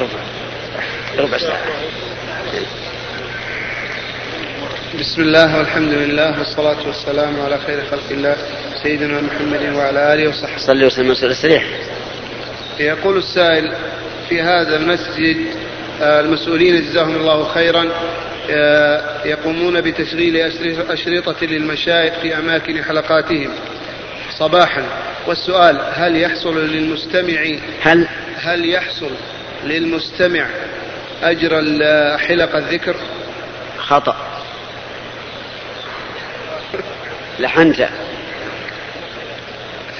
ربع. ربع ساعة. بسم الله والحمد لله والصلاة والسلام على خير خلق الله سيدنا محمد وعلى آله وصحبه. صلي وسلم وسلم السريح يقول السائل في هذا المسجد آه، المسؤولين جزاهم الله خيرا آه، يقومون بتشغيل أشرطة للمشايخ في أماكن حلقاتهم. صباحا. والسؤال هل يحصل للمستمع هل هل يحصل للمستمع أجر حلق الذكر. خطأ. لحنت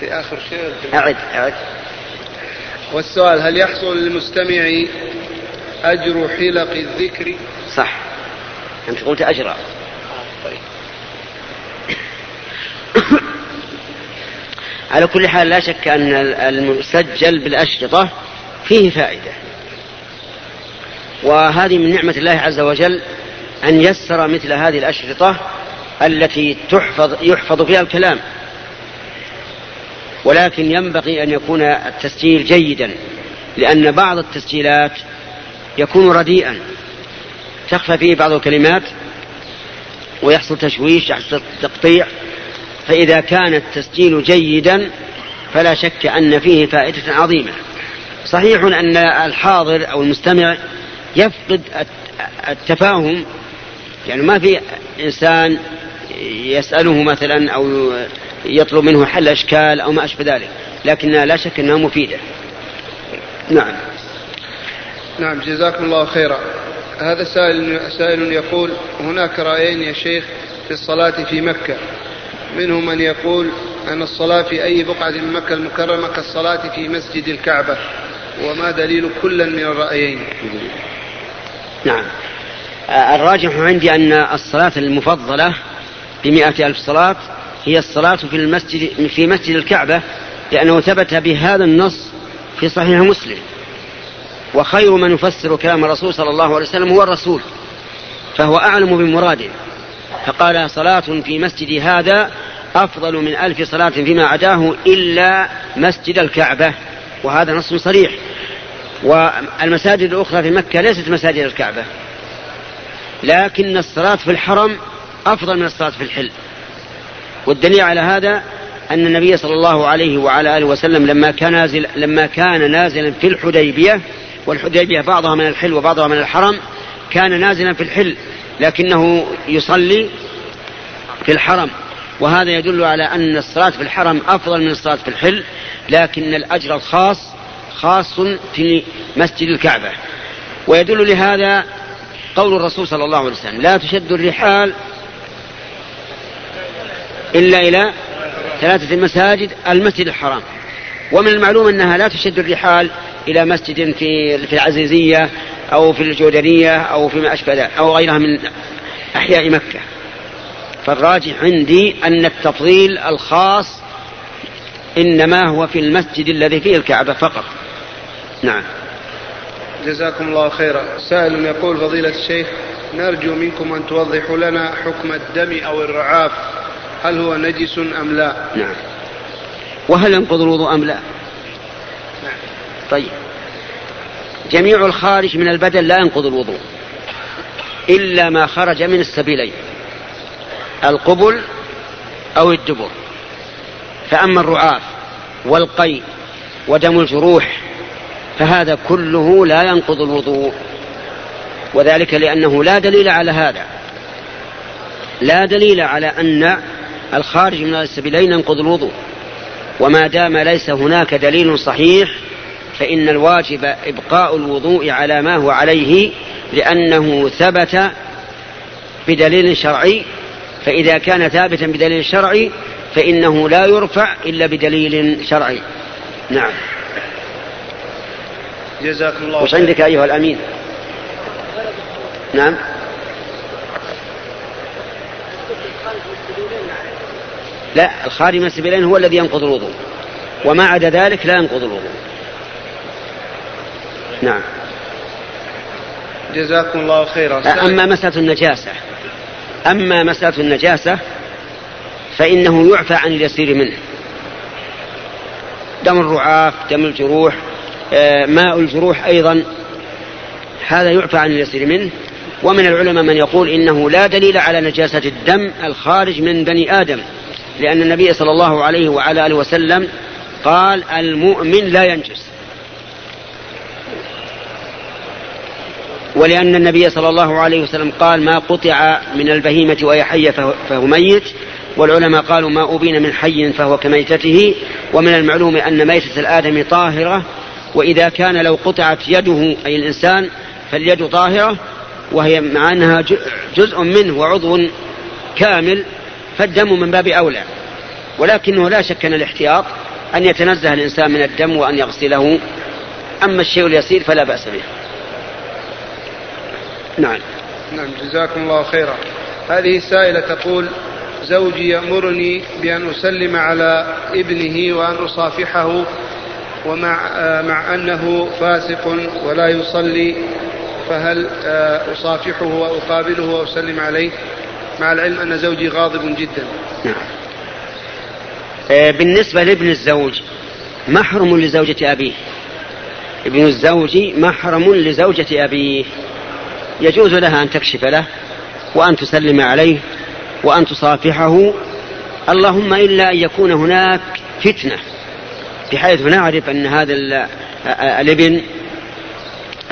في آخر شيء. أعد أعد. والسؤال هل يحصل للمستمع أجر حلق الذكر؟ صح. أنت قلت أجر. طيب. على كل حال لا شك أن المسجل بالأشرطة فيه فائدة. وهذه من نعمة الله عز وجل أن يسر مثل هذه الأشرطة التي تحفظ يحفظ فيها الكلام. ولكن ينبغي أن يكون التسجيل جيدا لأن بعض التسجيلات يكون رديئا. تخفى فيه بعض الكلمات ويحصل تشويش يحصل تقطيع. فإذا كان التسجيل جيدا فلا شك أن فيه فائدة عظيمة. صحيح أن الحاضر أو المستمع يفقد التفاهم. يعني ما في إنسان يسأله مثلا أو يطلب منه حل أشكال أو ما أشبه ذلك لكنها لا شك أنها مفيدة. نعم. نعم جزاكم الله خيرا. هذا سائل سائل يقول هناك رأيين يا شيخ في الصلاة في مكة. منهم من يقول أن الصلاة في أي بقعة من مكة المكرمة كالصلاة في مسجد الكعبة وما دليل كل من الرأيين. نعم. الراجح عندي أن الصلاة المفضلة بمئة ألف صلاة هي الصلاة في المسجد في مسجد الكعبة لأنه ثبت بهذا النص في صحيح مسلم. وخير من يفسر كلام الرسول صلى الله عليه وسلم هو الرسول فهو أعلم بمراده. فقال صلاة في مسجد هذا أفضل من ألف صلاة فيما عداه إلا مسجد الكعبة وهذا نص صريح. والمساجد الأخرى في مكة ليست مساجد الكعبة. لكن الصلاة في الحرم أفضل من الصلاة في الحل. والدليل على هذا أن النبي صلى الله عليه وعلى آله وسلم لما كان نازل لما كان نازلا في الحديبية والحديبية بعضها من الحل وبعضها من الحرم كان نازلا في الحل لكنه يصلي في الحرم. وهذا يدل على أن الصلاة في الحرم أفضل من الصلاة في الحل لكن الأجر الخاص خاص في مسجد الكعبة. ويدل لهذا قول الرسول صلى الله عليه وسلم لا تشد الرحال إلا إلى ثلاثة مساجد المسجد الحرام. ومن المعلوم أنها لا تشد الرحال إلى مسجد في في العزيزية أو في الجودرية أو فيما أشبه ذلك أو غيرها من أحياء مكة. فالراجح عندي أن التفضيل الخاص إنما هو في المسجد الذي فيه الكعبة فقط. نعم. جزاكم الله خيرا. سائل يقول فضيلة الشيخ نرجو منكم أن توضحوا لنا حكم الدم أو الرعاف هل هو نجس أم لا؟ نعم. وهل ينقض الوضوء أم لا؟ نعم. طيب. جميع الخارج من البدن لا ينقض الوضوء إلا ما خرج من السبيلين القبل أو الدبر. فأما الرعاف والقي ودم الجروح فهذا كله لا ينقض الوضوء. وذلك لأنه لا دليل على هذا. لا دليل على أن الخارج من السبيلين ينقض الوضوء. وما دام ليس هناك دليل صحيح فإن الواجب إبقاء الوضوء على ما هو عليه لأنه ثبت بدليل شرعي. فإذا كان ثابتا بدليل شرعي فإنه لا يرفع إلا بدليل شرعي. نعم. جزاكم الله وش عندك أيها الأمين. نعم. لا الخارج من السبيلين هو الذي ينقض الوضوء. وما عدا ذلك لا ينقض الوضوء. نعم. جزاكم الله خيرا. أما مسألة النجاسة أما مسألة النجاسة فإنه يعفى عن اليسير منه. دم الرعاف دم الجروح ماء الجروح أيضا. هذا يعفى عن اليسير منه. ومن العلماء من يقول إنه لا دليل على نجاسة الدم الخارج من بني آدم لأن النبي صلى الله عليه وعلى آله وسلم قال المؤمن لا ينجس. ولأن النبي صلى الله عليه وسلم قال ما قطع من البهيمة وهي حية فهو ميت. والعلماء قالوا ما أبين من حي فهو كميتته. ومن المعلوم أن ميتة الآدم طاهرة. وإذا كان لو قطعت يده أي الإنسان فاليد طاهرة وهي مع أنها جزء منه وعضو كامل فالدم من باب أولى. ولكنه لا شك أن الاحتياط أن يتنزه الإنسان من الدم وأن يغسله أما الشيء اليسير فلا بأس به. نعم. نعم جزاكم الله خيرا. هذه سائلة تقول زوجي يأمرني بأن أسلم على ابنه وأن أصافحه ومع مع أنه فاسق ولا يصلي فهل أصافحه وأقابله وأسلم عليه؟ مع العلم أن زوجي غاضب جدا. نعم. آه، بالنسبة لابن الزوج محرم لزوجة أبيه. ابن الزوج محرم لزوجة أبيه. يجوز لها أن تكشف له وأن تسلم عليه وأن تصافحه. اللهم إلا أن يكون هناك فتنة. بحيث نعرف أن هذا الابن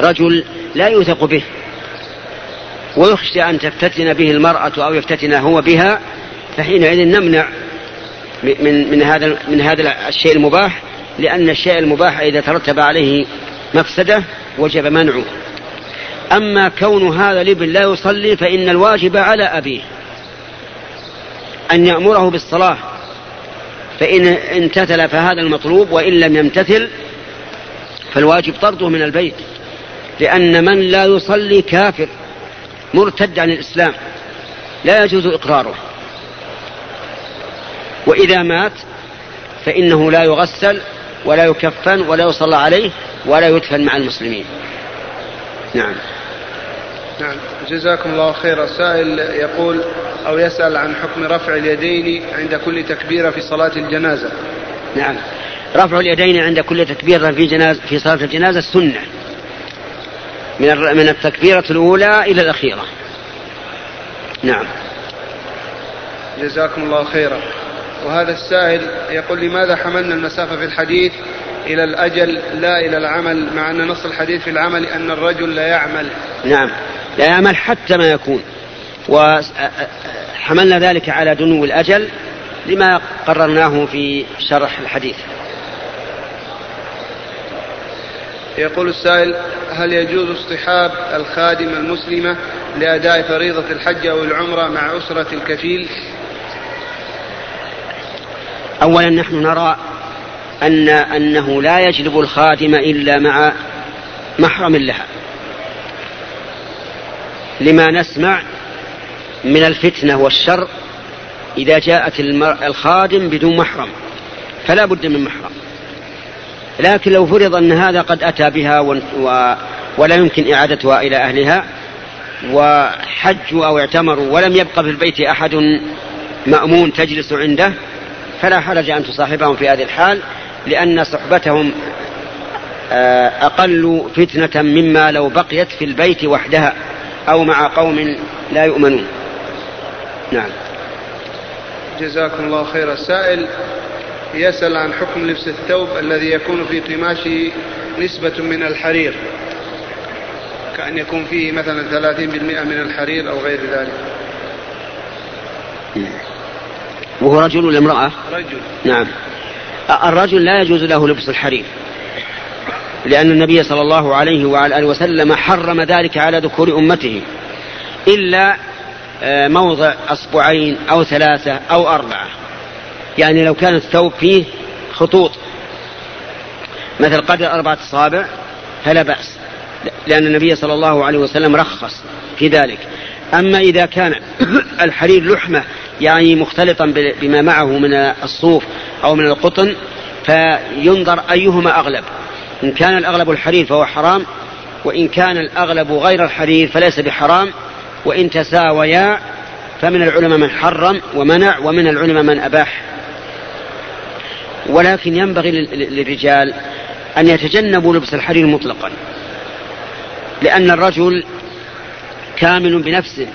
رجل لا يوثق به. ويخشى أن تفتتن به المرأة أو يفتتن هو بها فحينئذ نمنع من من هذا من هذا الشيء المباح لأن الشيء المباح إذا ترتب عليه مفسدة وجب منعه. أما كون هذا الابن لا يصلي فإن الواجب على أبيه أن يأمره بالصلاة. فإن امتثل فهذا المطلوب وإن لم يمتثل فالواجب طرده من البيت لأن من لا يصلي كافر مرتد عن الإسلام لا يجوز إقراره. وإذا مات فإنه لا يغسل ولا يكفن ولا يصلى عليه ولا يدفن مع المسلمين. نعم. نعم. جزاكم الله خيرا. سائل يقول أو يسأل عن حكم رفع اليدين عند كل تكبيرة في صلاة الجنازة. نعم. رفع اليدين عند كل تكبيرة في جنازة في صلاة الجنازة سنة. من من التكبيرة الأولى إلى الأخيرة. نعم. جزاكم الله خيرا. وهذا السائل يقول لماذا حملنا المسافة في الحديث إلى الأجل لا إلى العمل مع أن نص الحديث في العمل أن الرجل لا يعمل؟ نعم. لا يعمل حتى ما يكون. وحملنا ذلك على دنو الأجل لما قررناه في شرح الحديث. يقول السائل هل يجوز اصطحاب الخادمة المسلمة لأداء فريضة الحج أو العمرة مع أسرة الكفيل؟ أولا نحن نرى أن أنه لا يجلب الخادم إلا مع محرم لها. لما نسمع من الفتنة والشر إذا جاءت الخادم بدون محرم فلا بد من محرم. لكن لو فرض أن هذا قد أتى بها و... و... ولا يمكن إعادتها إلى أهلها وحجوا أو اعتمروا ولم يبقى في البيت أحد مأمون تجلس عنده فلا حرج أن تصاحبهم في هذه الحال لأن صحبتهم آه، أقل فتنة مما لو بقيت في البيت وحدها أو مع قوم لا يؤمنون. نعم. جزاكم الله خير. السائل يسأل عن حكم لبس الثوب الذي يكون في قماشه نسبة من الحرير. كأن يكون فيه مثلا 30% من الحرير أو غير ذلك. وهو رجل ولا امرأة؟ رجل. نعم. الرجل لا يجوز له لبس الحرير لأن النبي صلى الله عليه وعلى آله وسلم حرم ذلك على ذكور أمته إلا موضع أصبعين أو ثلاثة أو أربعة. يعني لو كان الثوب فيه خطوط. مثل قدر أربعة أصابع فلا بأس لأن النبي صلى الله عليه وسلم رخص في ذلك. أما إذا كان الحرير لحمة يعني مختلطا بما معه من الصوف أو من القطن فينظر أيهما أغلب. إن كان الأغلب الحرير فهو حرام وإن كان الأغلب غير الحرير فليس بحرام. وإن تساويا فمن العلماء من حرم ومنع ومن العلماء من أباح. ولكن ينبغي للرجال أن يتجنبوا لبس الحرير مطلقا. لأن الرجل كامل بنفسه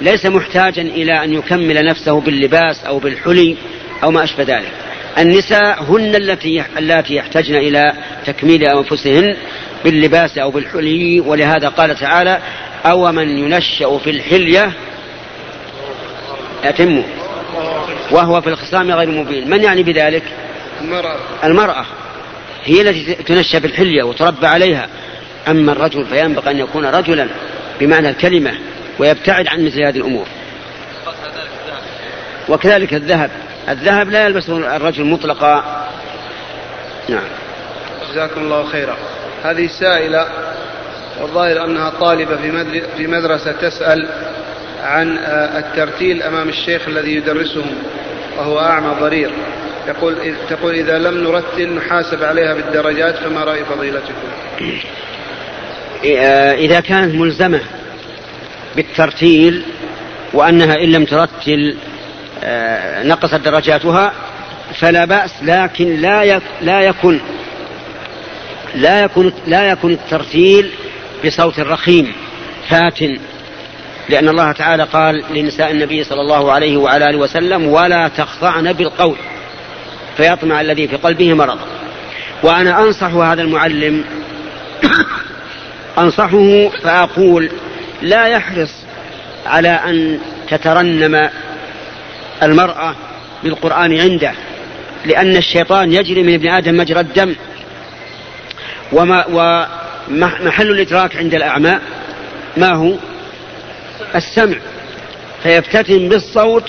ليس محتاجا إلى أن يكمل نفسه باللباس أو بالحلي أو ما أشبه ذلك. النساء هن التي اللاتي يحتاجن إلى تكميل أنفسهن باللباس أو بالحلي ولهذا قال تعالى أو من ينشأ في الحلية أتمه وهو في الخصام غير مبين. من يعني بذلك؟ المرأة. المرأة. هي التي تنشأ في الحلية وتربى عليها. أما الرجل فينبغي أن يكون رجلا بمعنى الكلمة ويبتعد عن مثل هذه الأمور. وكذلك الذهب. الذهب لا يلبسه الرجل مطلقا. نعم. جزاكم الله خيرا. هذه سائلة والظاهر أنها طالبة في في مدرسة تسأل عن آه، الترتيل أمام الشيخ الذي يدرسهم وهو أعمى ضرير يقول تقول إذا لم نرتل نحاسب عليها بالدرجات فما رأي فضيلتكم؟ آه، إذا كانت ملزمة بالترتيل وأنها إن لم ترتل آه، نقصت درجاتها فلا بأس لكن لا لا يكن لا يكون لا يكون الترتيل بصوت رخيم فات. لأن الله تعالى قال لنساء النبي صلى الله عليه وعلى آله وسلم ولا تخضعن بالقول فيطمع الذي في قلبه مرض. وأنا أنصح هذا المعلم أنصحه فأقول لا يحرص على أن تترنم المرأة بالقرآن عنده لأن الشيطان يجري من ابن آدم مجرى الدم. وما ومحل الإدراك عند الأعمى ما هو؟ السمع. فيفتتن بالصوت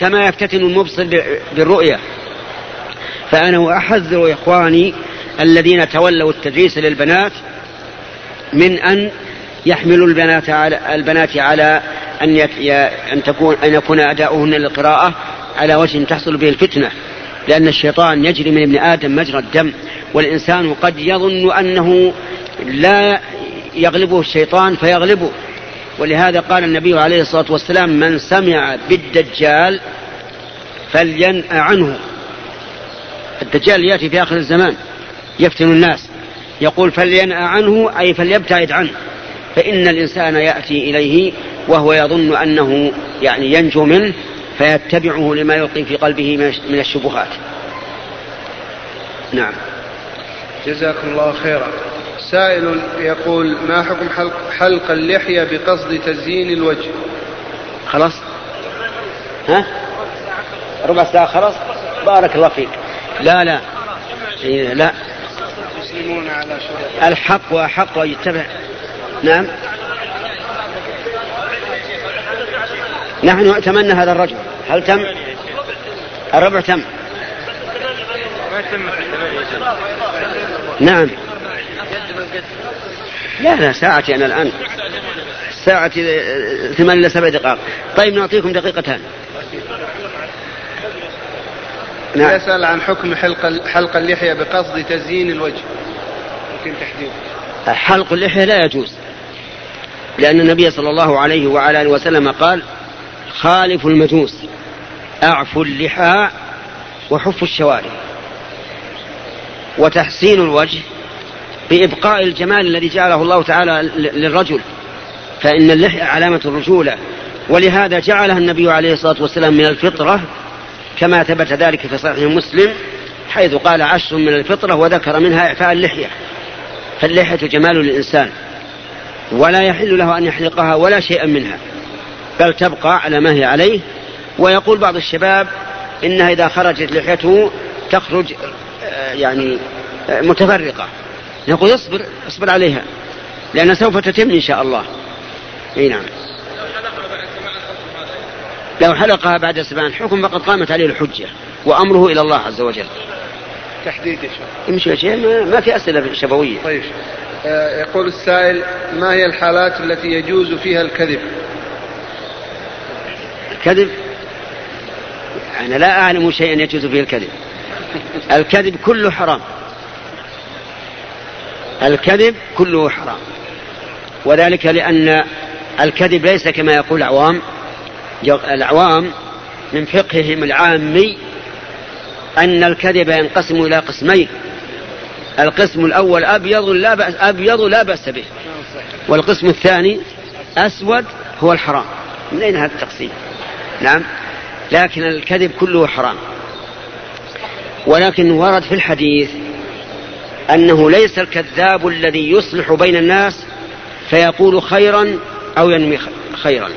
كما يفتتن المبصر بالرؤية. فأنا أحذر إخواني الذين تولوا التدريس للبنات من أن يحملوا البنات على البنات على أن أن تكون أن يكون أداؤهن للقراءة على وجه تحصل به الفتنة. لأن الشيطان يجري من ابن آدم مجرى الدم والإنسان قد يظن أنه لا يغلبه الشيطان فيغلبه. ولهذا قال النبي عليه الصلاة والسلام من سمع بالدجال فلينأ عنه. الدجال يأتي في آخر الزمان يفتن الناس يقول فلينأ عنه أي فليبتعد عنه. فإن الإنسان يأتي إليه وهو يظن أنه يعني ينجو منه فيتبعه لما يلقي في قلبه من الشبهات. نعم. جزاكم الله خيرا. سائل يقول ما حكم حلق, حلق اللحية بقصد تزيين الوجه؟ خلاص؟ ها؟ ربع ساعة خلاص؟ بارك الله فيك. لا لا. إيه، لا. الحق وأحق ويتبع. نعم. نحن أتمنى هذا الرجل. هل تم؟ الربع تم. نعم. لا لا ساعتي أنا الآن. ساعة ثمان إلى سبع دقائق. طيب نعطيكم دقيقتان. نعم. يسأل عن حكم حلق حلق اللحية بقصد تزيين الوجه. يمكن تحديد حلق اللحية لا يجوز لأن النبي صلى الله عليه وعلى آله وسلم قال خالف المجوس أعفوا اللحى وحفوا الشوارب وتحسين الوجه بإبقاء الجمال الذي جعله الله تعالى للرجل. فإن اللحية علامة الرجولة. ولهذا جعلها النبي عليه الصلاة والسلام من الفطرة كما ثبت ذلك في صحيح مسلم حيث قال عشر من الفطرة وذكر منها إعفاء اللحية. فاللحية جمال للإنسان ولا يحل له أن يحلقها ولا شيئا منها. بل تبقى على ما هي عليه. ويقول بعض الشباب إنها إذا خرجت لحيته تخرج آه، يعني آه، متفرقة. نقول اصبر اصبر عليها لأنها سوف تتم إن شاء الله. إي نعم. لو حلقها بعد سبع حكم فقد قامت عليه الحجة وأمره إلى الله عز وجل. تحديد يا شيخ يمشي ما في أسئلة شبوية. طيب. آه، يقول السائل ما هي الحالات التي يجوز فيها الكذب؟ الكذب؟ أنا لا أعلم شيئا يجوز فيه الكذب. الكذب كله حرام. الكذب كله حرام. وذلك لأن الكذب ليس كما يقول العوام. العوام من فقههم العامي أن الكذب ينقسم إلى قسمين. القسم الأول أبيض لا بأس أبيض لا بأس به. والقسم الثاني أسود هو الحرام. من أين هذا التقسيم؟ نعم. لكن الكذب كله حرام. ولكن ورد في الحديث أنه ليس الكذاب الذي يصلح بين الناس فيقول خيرا أو ينمي خيرا.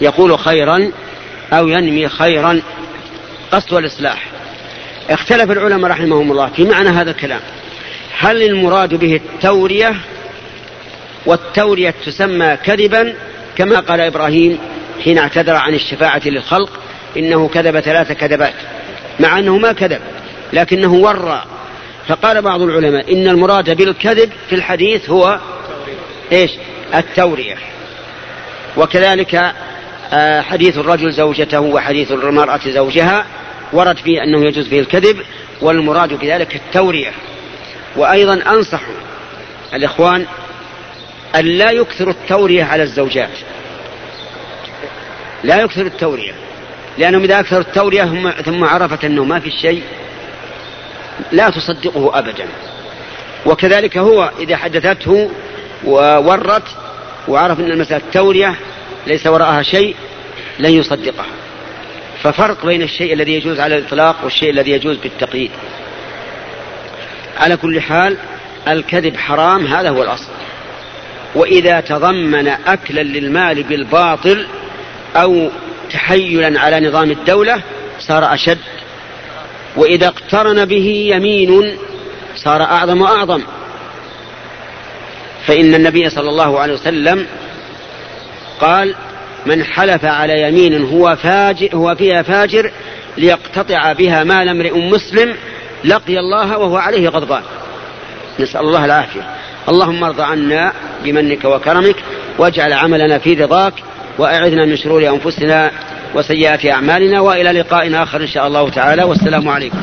يقول خيرا أو ينمي خيرا. قصد الإصلاح. اختلف العلماء رحمهم الله في معنى هذا الكلام. هل المراد به التورية؟ والتورية تسمى كذبا كما قال إبراهيم حين اعتذر عن الشفاعة للخلق إنه كذب ثلاث كذبات مع أنه ما كذب لكنه ورى فقال بعض العلماء إن المراد بالكذب في الحديث هو إيش؟ التورية وكذلك آه، حديث الرجل زوجته وحديث المرأة زوجها ورد فيه أنه يجوز فيه الكذب والمراد بذلك التورية وأيضا أنصح الإخوان أن لا يكثر التورية على الزوجات. لا يكثر التورية. لأنهم إذا أكثروا التورية ثم عرفت أنه ما في شيء لا تصدقه أبدا. وكذلك هو إذا حدثته وورت وعرف أن المسألة التورية ليس وراءها شيء لن يصدقها. ففرق بين الشيء الذي يجوز على الإطلاق والشيء الذي يجوز بالتقييد. على كل حال الكذب حرام هذا هو الأصل. وإذا تضمن أكلا للمال بالباطل أو تحيلا على نظام الدولة صار أشد. وإذا اقترن به يمين صار أعظم وأعظم. فإن النبي صلى الله عليه وسلم قال من حلف على يمين هو فاجر هو فيها فاجر ليقتطع بها مال امرئ مسلم لقي الله وهو عليه غضبان. نسأل الله العافية. اللهم ارض عنا بمنك وكرمك واجعل عملنا في رضاك وأعذنا من شرور أنفسنا وسيئات أعمالنا وإلى لقاء آخر إن شاء الله تعالى. والسلام عليكم.